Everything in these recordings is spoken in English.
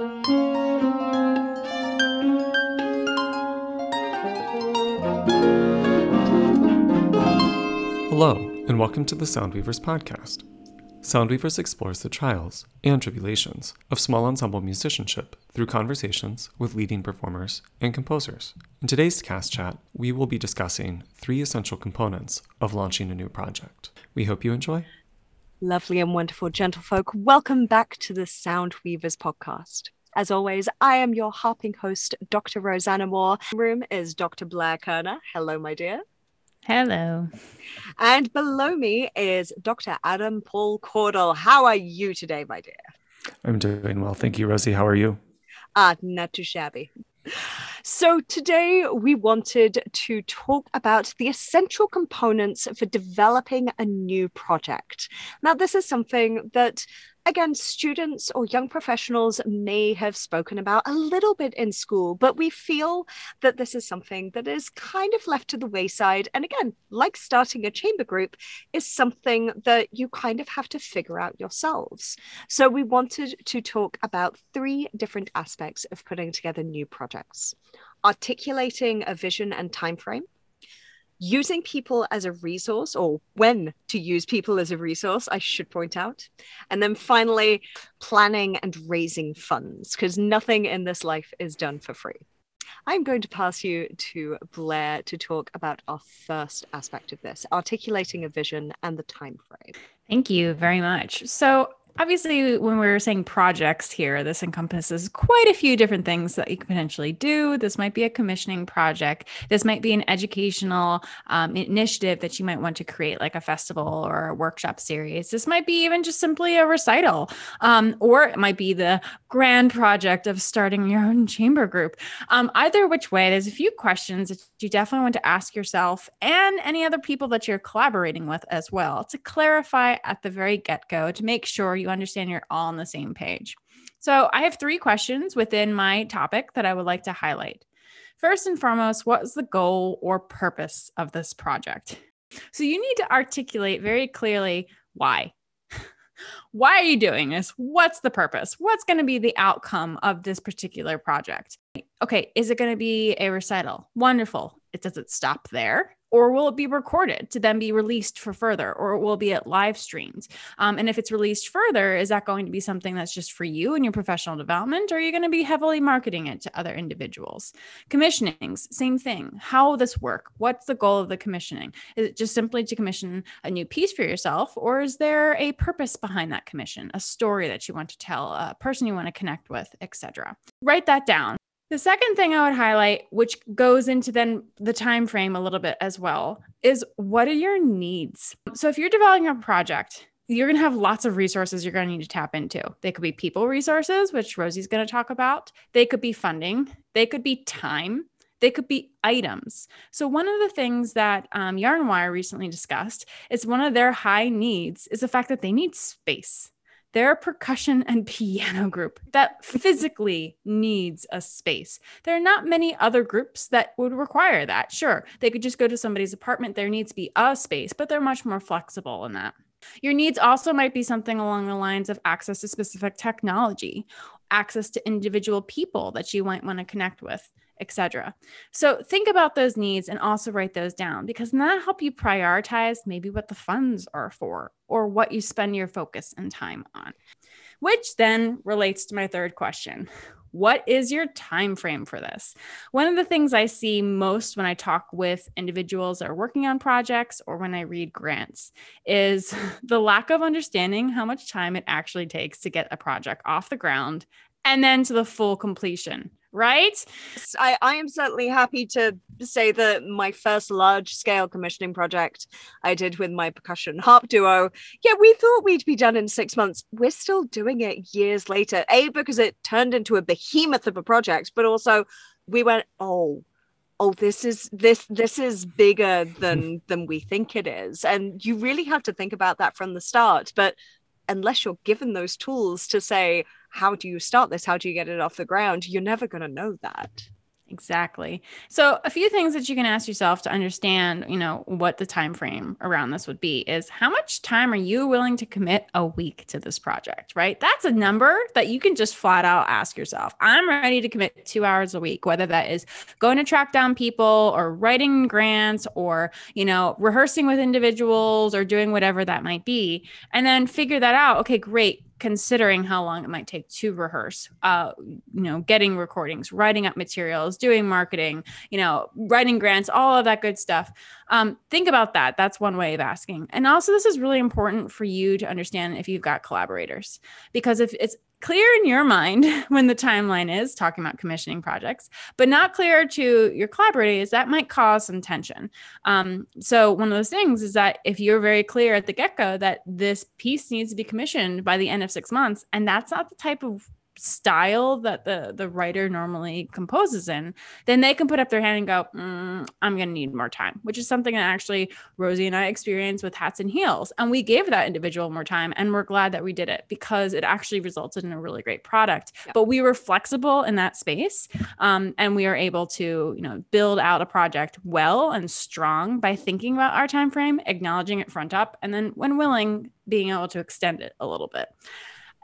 Hello, and welcome to the Soundweavers podcast. Soundweavers explores the trials and tribulations of small ensemble musicianship through conversations with leading performers and composers. In today's cast chat, we will be discussing three essential components of launching a new project. We hope you enjoy. Lovely and wonderful gentlefolk, welcome back to the Sound Weavers podcast. As always, I am your harping host, Dr. Rosanna Moore. Room is Dr. Blair Kerner. Hello, my dear. Hello. And below me is Dr. Adam Paul Caudle. How are you today, my dear? I'm doing well. Thank you, Rosie. How are you? Ah, not too shabby. So, today we wanted to talk about the essential components for developing a new project. Now, this is something that again, students or young professionals may have spoken about a little bit in school, but we feel that this is something that is kind of left to the wayside. And again, like starting a chamber group, is something that you kind of have to figure out yourselves. So we wanted to talk about three different aspects of putting together new projects articulating a vision and time frame using people as a resource or when to use people as a resource i should point out. And then finally planning and raising funds because nothing in this life is done for free. I'm going to pass you to blair to talk about our first aspect of this articulating a vision and the time frame thank you very much. So obviously when we're saying projects here this encompasses quite a few different things that you can potentially do. This might be a commissioning project. This might be an educational um, initiative that you might want to create like a festival or a workshop series. This might be even just simply a recital um, or it might be the grand project of starting your own chamber group. Um, either which way there's a few questions that you definitely want to ask yourself and any other people that you're collaborating with as well to clarify at the very get-go to make sure you understand you're all on the same page. So, I have three questions within my topic that I would like to highlight. First and foremost, what is the goal or purpose of this project? So, you need to articulate very clearly why. why are you doing this? What's the purpose? What's going to be the outcome of this particular project? Okay, is it going to be a recital? Wonderful. It does it stop there? Or will it be recorded to then be released for further or will it be at live streams? Um, and if it's released further is that going to be something that's just for you and your professional development or are you going to be heavily marketing it to other individuals? Commissionings same thing. How will this work? What's the goal of the commissioning? Is it just simply to commission a new piece for yourself or is there a purpose behind that commission a story that you want to tell a person you want to connect with etc write that down the second thing I would highlight, which goes into then the time frame a little bit as well, is what are your needs? So if you're developing a project, you're going to have lots of resources you're going to need to tap into. They could be people resources, which Rosie's going to talk about. They could be funding. They could be time. They could be items. So one of the things that um, Yarn Wire recently discussed is one of their high needs is the fact that they need space. They're a percussion and piano group that physically needs a space. There are not many other groups that would require that. Sure, they could just go to somebody's apartment. There needs to be a space, but they're much more flexible in that. Your needs also might be something along the lines of access to specific technology, access to individual people that you might want to connect with, etc. So think about those needs and also write those down because that help you prioritize maybe what the funds are for or what you spend your focus and time on. Which then relates to my third question. What is your time frame for this? One of the things I see most when I talk with individuals that are working on projects or when I read grants is the lack of understanding how much time it actually takes to get a project off the ground and then to the full completion right? I, I am certainly happy to say that my first large scale commissioning project I did with my percussion harp duo, yeah, we thought we'd be done in six months. We're still doing it years later. A, because it turned into a behemoth of a project, but also we went, oh, oh this is this this is bigger than than we think it is and you really have to think about that from the start but unless you're given those tools to say how do you start this? How do you get it off the ground? You're never going to know that. Exactly. So a few things that you can ask yourself to understand, you know, what the time frame around this would be is how much time are you willing to commit a week to this project, right? That's a number that you can just flat out ask yourself. I'm ready to commit 2 hours a week, whether that is going to track down people or writing grants or, you know, rehearsing with individuals or doing whatever that might be. And then figure that out. Okay, great considering how long it might take to rehearse uh, you know getting recordings writing up materials doing marketing you know writing grants all of that good stuff. Um, think about that. That's one way of asking. And also this is really important for you to understand if you've got collaborators. Because if it's clear in your mind when the timeline is talking about commissioning projects, but not clear to your collaborators, that might cause some tension. Um, so, one of those things is that if you're very clear at the get go that this piece needs to be commissioned by the end of six months, and that's not the type of style that the the writer normally composes in then they can put up their hand and go mm, i'm going to need more time which is something that actually rosie and i experienced with hats and heels and we gave that individual more time and we're glad that we did it because it actually resulted in a really great product yeah. but we were flexible in that space um, and we are able to you know build out a project well and strong by thinking about our time frame acknowledging it front up and then when willing being able to extend it a little bit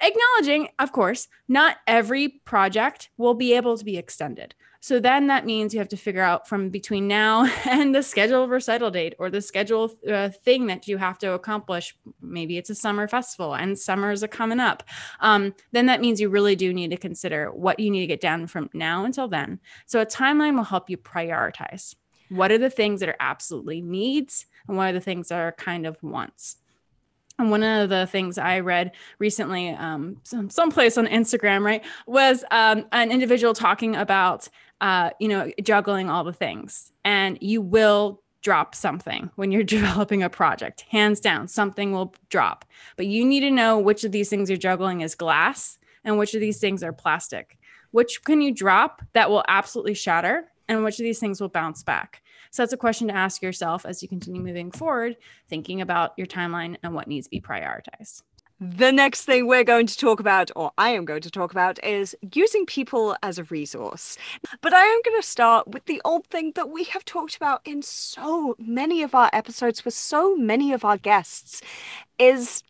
acknowledging, of course, not every project will be able to be extended. So then that means you have to figure out from between now and the schedule recital date or the schedule uh, thing that you have to accomplish. Maybe it's a summer festival and summers are coming up. Um, then that means you really do need to consider what you need to get done from now until then. So a timeline will help you prioritize. What are the things that are absolutely needs and what are the things that are kind of wants? And one of the things I read recently, um, some someplace on Instagram, right, was um, an individual talking about, uh, you know, juggling all the things, and you will drop something when you're developing a project. Hands down, something will drop. But you need to know which of these things you're juggling is glass and which of these things are plastic. Which can you drop that will absolutely shatter, and which of these things will bounce back? So that's a question to ask yourself as you continue moving forward, thinking about your timeline and what needs to be prioritized. The next thing we're going to talk about, or I am going to talk about, is using people as a resource. But I am going to start with the old thing that we have talked about in so many of our episodes with so many of our guests is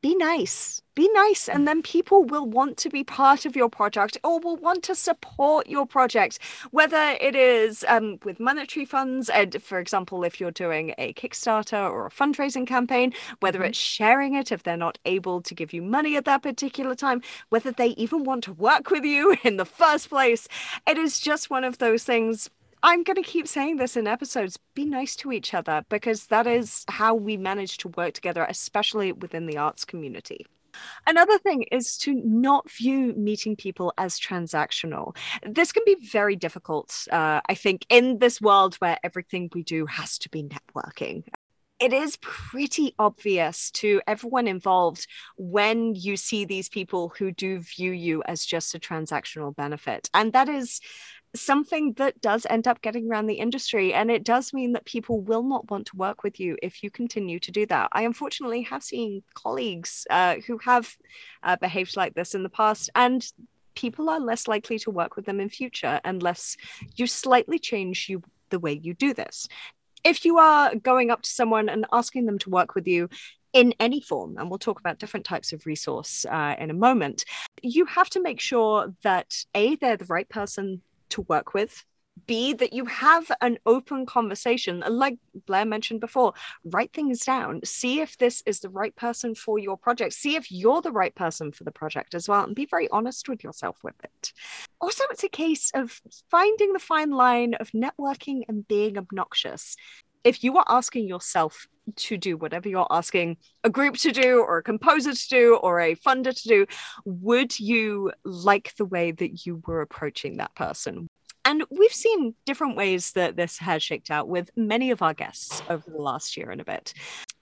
be nice be nice and then people will want to be part of your project or will want to support your project whether it is um, with monetary funds and for example if you're doing a kickstarter or a fundraising campaign whether mm-hmm. it's sharing it if they're not able to give you money at that particular time whether they even want to work with you in the first place it is just one of those things I'm going to keep saying this in episodes be nice to each other because that is how we manage to work together, especially within the arts community. Another thing is to not view meeting people as transactional. This can be very difficult, uh, I think, in this world where everything we do has to be networking it is pretty obvious to everyone involved when you see these people who do view you as just a transactional benefit. And that is something that does end up getting around the industry. And it does mean that people will not want to work with you if you continue to do that. I unfortunately have seen colleagues uh, who have uh, behaved like this in the past. And people are less likely to work with them in future unless you slightly change you the way you do this. If you are going up to someone and asking them to work with you, in any form, and we'll talk about different types of resource uh, in a moment, you have to make sure that A, they're the right person to work with B, that you have an open conversation. Like Blair mentioned before, write things down. See if this is the right person for your project. See if you're the right person for the project as well. And be very honest with yourself with it. Also, it's a case of finding the fine line of networking and being obnoxious. If you are asking yourself to do whatever you're asking a group to do, or a composer to do, or a funder to do, would you like the way that you were approaching that person? And we've seen different ways that this has shaked out with many of our guests over the last year and a bit.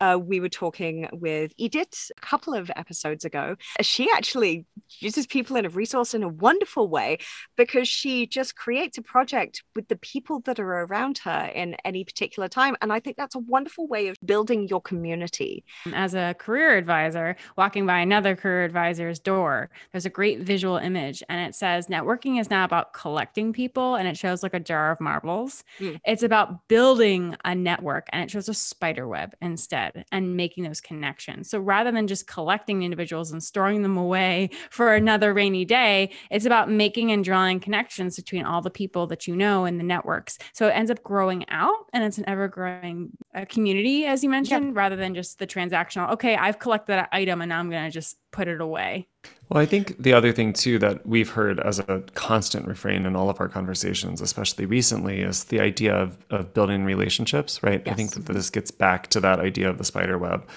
Uh, we were talking with Edith a couple of episodes ago. She actually uses people in a resource in a wonderful way because she just creates a project with the people that are around her in any particular time. And I think that's a wonderful way of building your community. As a career advisor, walking by another career advisor's door, there's a great visual image and it says networking is not about collecting people and it shows like a jar of marbles. Mm. It's about building a network and it shows a spider web instead and making those connections. So rather than just collecting individuals and storing them away for another rainy day, it's about making and drawing connections between all the people that you know in the networks. So it ends up growing out and it's an ever growing uh, community, as you mentioned, yep. rather than just the transactional, okay, I've collected that item and now I'm going to just put it away. Well, I think the other thing too that we've heard as a constant refrain in all of our conversations, especially recently, is the idea of, of building relationships, right? Yes. I think that this gets back to that idea of the spider web.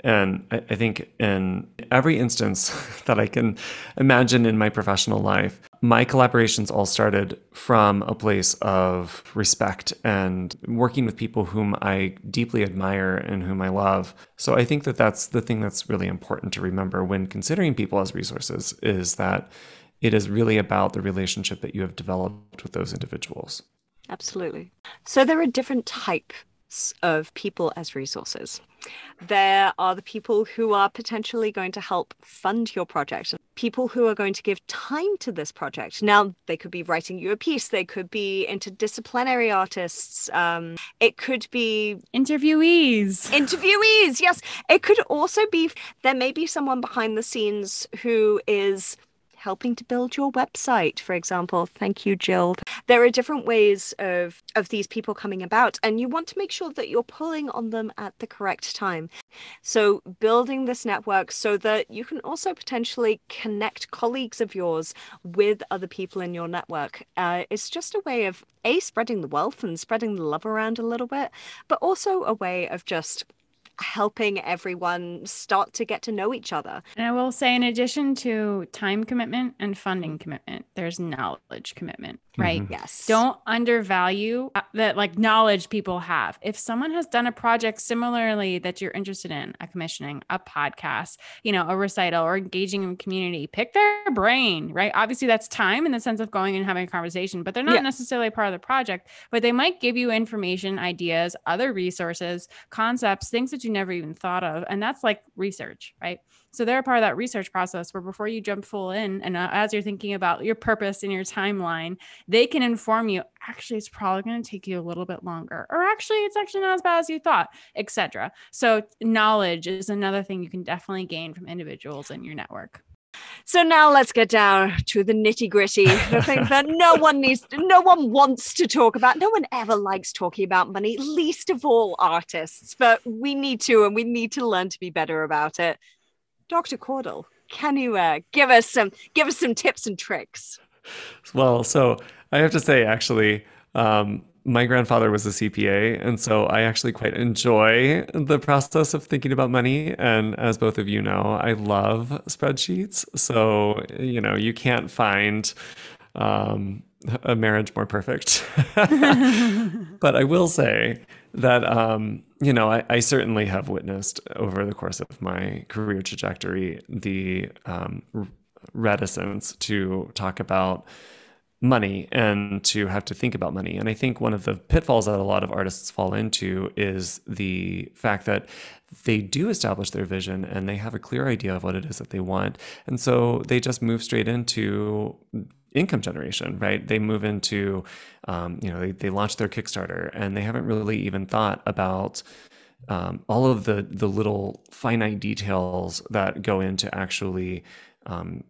And I, I think in every instance that I can imagine in my professional life, my collaborations all started from a place of respect and working with people whom I deeply admire and whom I love. So I think that that's the thing that's really important to remember when considering people as resources is that it is really about the relationship that you have developed with those individuals. Absolutely. So there are different of people as resources. There are the people who are potentially going to help fund your project, people who are going to give time to this project. Now, they could be writing you a piece, they could be interdisciplinary artists, um, it could be interviewees. Interviewees, yes. It could also be there may be someone behind the scenes who is helping to build your website, for example. Thank you, Jill. There are different ways of, of these people coming about, and you want to make sure that you're pulling on them at the correct time. So, building this network so that you can also potentially connect colleagues of yours with other people in your network uh, is just a way of a spreading the wealth and spreading the love around a little bit, but also a way of just helping everyone start to get to know each other. And I will say, in addition to time commitment and funding commitment, there's knowledge commitment, right? Mm-hmm. Yes. Don't undervalue uh, that like knowledge people have. If someone has done a project similarly that you're interested in, a commissioning, a podcast, you know, a recital or engaging in community, pick their brain, right? Obviously, that's time in the sense of going and having a conversation, but they're not yeah. necessarily part of the project, but they might give you information, ideas, other resources, concepts, things that you never even thought of. And that's like research, right? So they're a part of that research process where before you jump full in, and uh, as you're thinking about your purpose and your timeline, they can inform you. Actually, it's probably going to take you a little bit longer, or actually, it's actually not as bad as you thought, etc. So knowledge is another thing you can definitely gain from individuals in your network. So now let's get down to the nitty gritty, the thing that no one needs, no one wants to talk about. No one ever likes talking about money, least of all artists. But we need to, and we need to learn to be better about it. Dr. Caudle, can you uh, give us some give us some tips and tricks? Well, so I have to say, actually, um, my grandfather was a CPA, and so I actually quite enjoy the process of thinking about money. And as both of you know, I love spreadsheets. So, you know, you can't find um, a marriage more perfect. but I will say that, um, you know, I, I, certainly have witnessed over the course of my career trajectory the um, reticence to talk about money and to have to think about money. And I think one of the pitfalls that a lot of artists fall into is the fact that they do establish their vision and they have a clear idea of what it is that they want. And so they just move straight into income generation, right? They move into, um, you know, they, they launch their Kickstarter and they haven't really even thought about um, all of the the little finite details that go into actually um,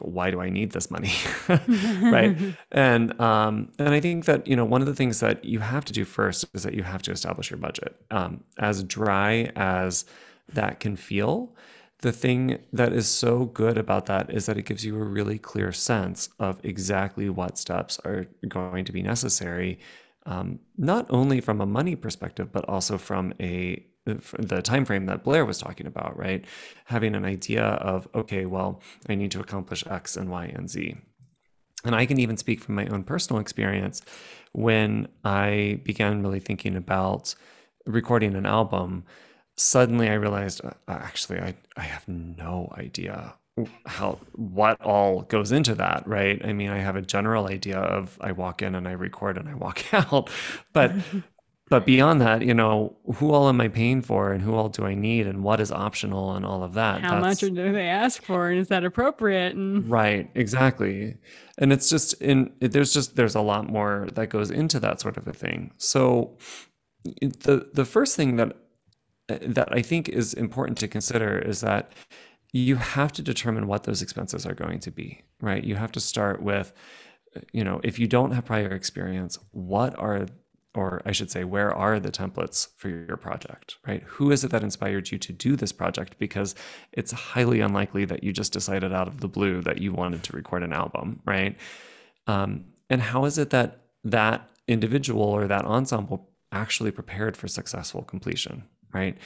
why do I need this money? right. And um, and I think that, you know, one of the things that you have to do first is that you have to establish your budget. Um, as dry as that can feel, the thing that is so good about that is that it gives you a really clear sense of exactly what steps are going to be necessary, um, not only from a money perspective, but also from a the time frame that Blair was talking about, right? Having an idea of okay, well, I need to accomplish X and Y and Z. And I can even speak from my own personal experience when I began really thinking about recording an album, suddenly I realized uh, actually I, I have no idea how what all goes into that right? I mean i have a general idea of i walk in and i record and i walk out. But but beyond that you know who all am i paying for and who all do i need and what is optional and all of that? How That's, much do they ask for and is that appropriate? And right exactly. And it's just in there's just there's a lot more that goes into that sort of a thing. So the the first thing that that i think is important to consider is that you have to determine what those expenses are going to be, right? You have to start with, you know, if you don't have prior experience, what are, or I should say, where are the templates for your project, right? Who is it that inspired you to do this project? Because it's highly unlikely that you just decided out of the blue that you wanted to record an album, right? Um, and how is it that that individual or that ensemble actually prepared for successful completion, right?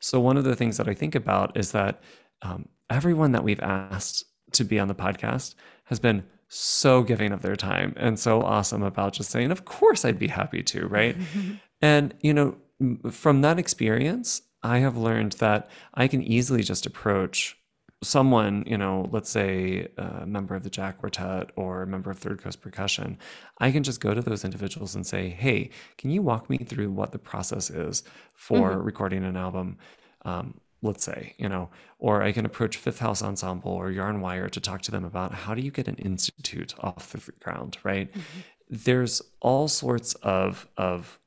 So, one of the things that I think about is that um, everyone that we've asked to be on the podcast has been so giving of their time and so awesome about just saying, Of course, I'd be happy to, right? and, you know, from that experience, I have learned that I can easily just approach someone, you know, let's say a member of the Jack Quartet or a member of Third Coast Percussion, I can just go to those individuals and say, hey, can you walk me through what the process is for mm-hmm. recording an album? Um, let's say, you know, or I can approach Fifth House Ensemble or Yarn Wire to talk to them about how do you get an institute off the ground, right? Mm-hmm. There's all sorts of of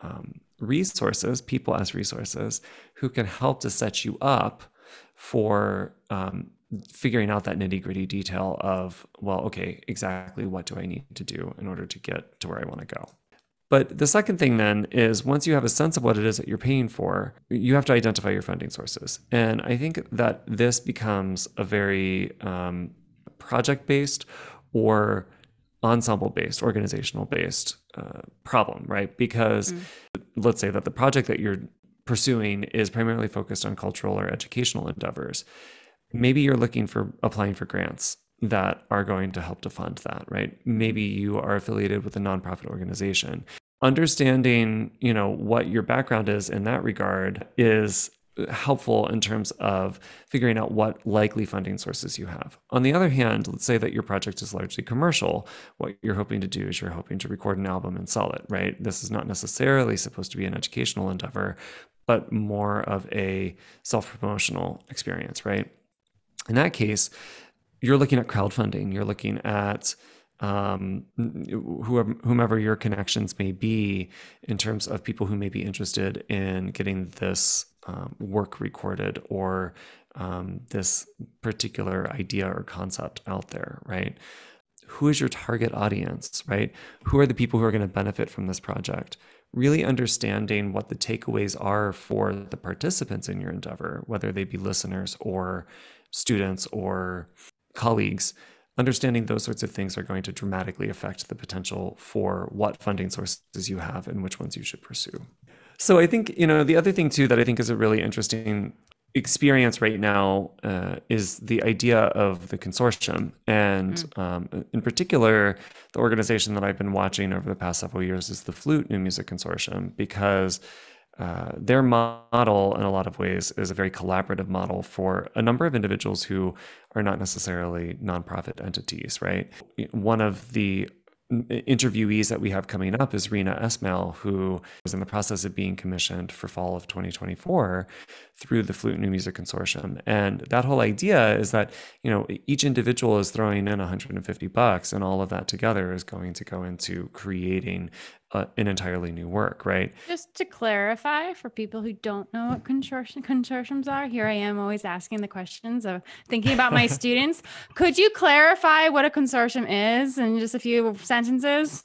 um, resources, people as resources, who can help to set you up for um, figuring out that nitty gritty detail of, well, okay, exactly what do I need to do in order to get to where I want to go. But the second thing then is once you have a sense of what it is that you're paying for, you have to identify your funding sources. And I think that this becomes a very um, project based or ensemble based, organizational based uh, problem, right? Because mm. let's say that the project that you're pursuing is primarily focused on cultural or educational endeavors. Maybe you're looking for applying for grants that are going to help to fund that, right? Maybe you are affiliated with a nonprofit organization. Understanding, you know, what your background is in that regard is helpful in terms of figuring out what likely funding sources you have. On the other hand, let's say that your project is largely commercial. What you're hoping to do is you're hoping to record an album and sell it, right? This is not necessarily supposed to be an educational endeavor, but more of a self promotional experience, right? In that case, you're looking at crowdfunding, you're looking at um, whoever, whomever your connections may be in terms of people who may be interested in getting this um, work recorded or um, this particular idea or concept out there, right? Who is your target audience, right? Who are the people who are going to benefit from this project? Really understanding what the takeaways are for the participants in your endeavor, whether they be listeners or students or colleagues, understanding those sorts of things are going to dramatically affect the potential for what funding sources you have and which ones you should pursue. So I think, you know, the other thing too that I think is a really interesting experience right now uh, is the idea of the consortium. And mm. um, in particular, the organization that I've been watching over the past several years is the Flute New Music Consortium, because uh, their model, in a lot of ways, is a very collaborative model for a number of individuals who are not necessarily nonprofit entities, right? One of the interviewees that we have coming up is Reena Esmail, who is in the process of being commissioned for fall of 2024 through the Flute New Music Consortium. And that whole idea is that, you know, each individual is throwing in 150 bucks and all of that together is going to go into creating uh, an entirely new work, right? Just to clarify for people who don't know what consortium, consortiums are, here I am always asking the questions of thinking about my students. Could you clarify what a consortium is in just a few sentences?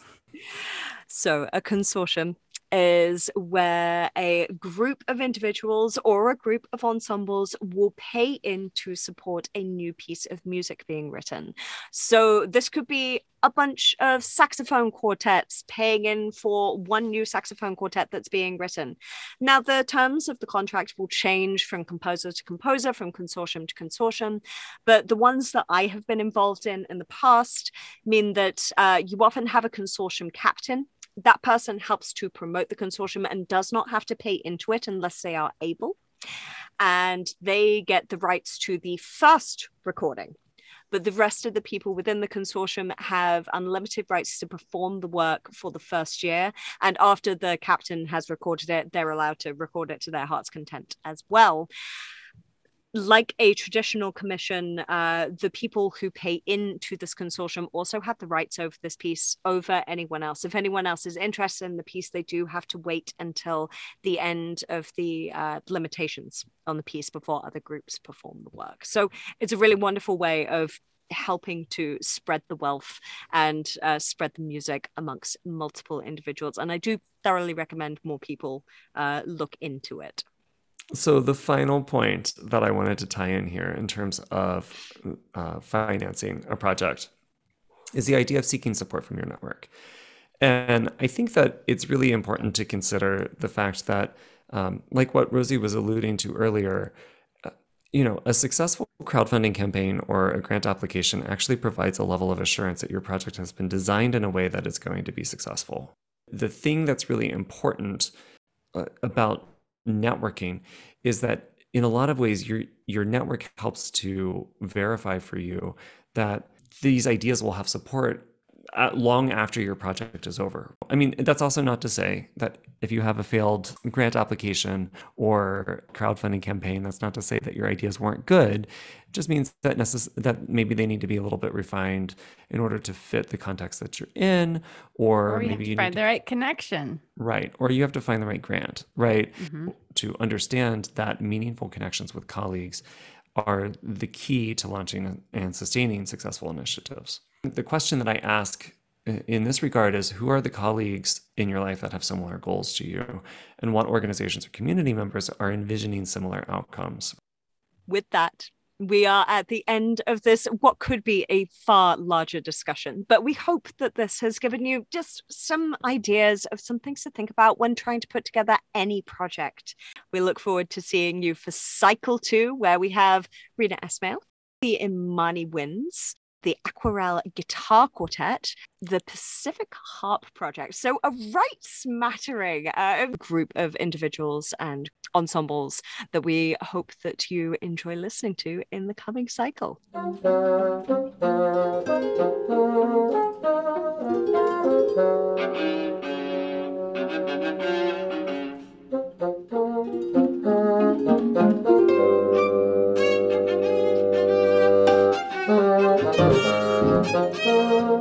So, a consortium is where a group of individuals or a group of ensembles will pay in to support a new piece of music being written. So this could be a bunch of saxophone quartets paying in for one new saxophone quartet that's being written. Now, the terms of the contract will change from composer to composer, from consortium to consortium, but the ones that I have been involved in in the past mean that uh, you often have a consortium captain that person helps to promote the consortium and does not have to pay into it unless they are able. And they get the rights to the first recording. But the rest of the people within the consortium have unlimited rights to perform the work for the first year. And after the captain has recorded it, they're allowed to record it to their heart's content as well like a traditional commission, uh, the people who pay into this consortium also have the rights over this piece over anyone else. If anyone else is interested in the piece, they do have to wait until the end of the uh, limitations on the piece before other groups perform the work. So it's a really wonderful way of helping to spread the wealth and uh, spread the music amongst multiple individuals. And I do thoroughly recommend more people uh, look into it. So, the final point that I wanted to tie in here in terms of uh, financing a project is the idea of seeking support from your network. And I think that it's really important to consider the fact that, um, like what Rosie was alluding to earlier, uh, you know, a successful crowdfunding campaign or a grant application actually provides a level of assurance that your project has been designed in a way that is going to be successful. The thing that's really important uh, about networking is that in a lot of ways your your network helps to verify for you that these ideas will have support long after your project is over. I mean, that's also not to say that if you have a failed grant application or crowdfunding campaign, that's not to say that your ideas weren't good. It just means that necess- that maybe they need to be a little bit refined in order to fit the context that you're in, or, or you maybe you find the right connection. Right, or you have to find the right grant, right, mm-hmm. to understand that meaningful connections with colleagues are the key to launching and sustaining successful initiatives. The question that I ask uh, in this regard is who are the colleagues in your life that have similar goals to you? And what organizations or community members are envisioning similar outcomes? With that we are at the end of this what could be a far larger discussion. But we hope that this has given you just some ideas of some things to think about when trying to put together any project. We look forward to seeing you for cycle two where we have reena esmail the imani winds the Aquarelle Guitar Quartet, the Pacific Harp Project. So, a right smattering uh, group of individuals and ensembles that we hope that you enjoy listening to in the coming cycle. Thank you.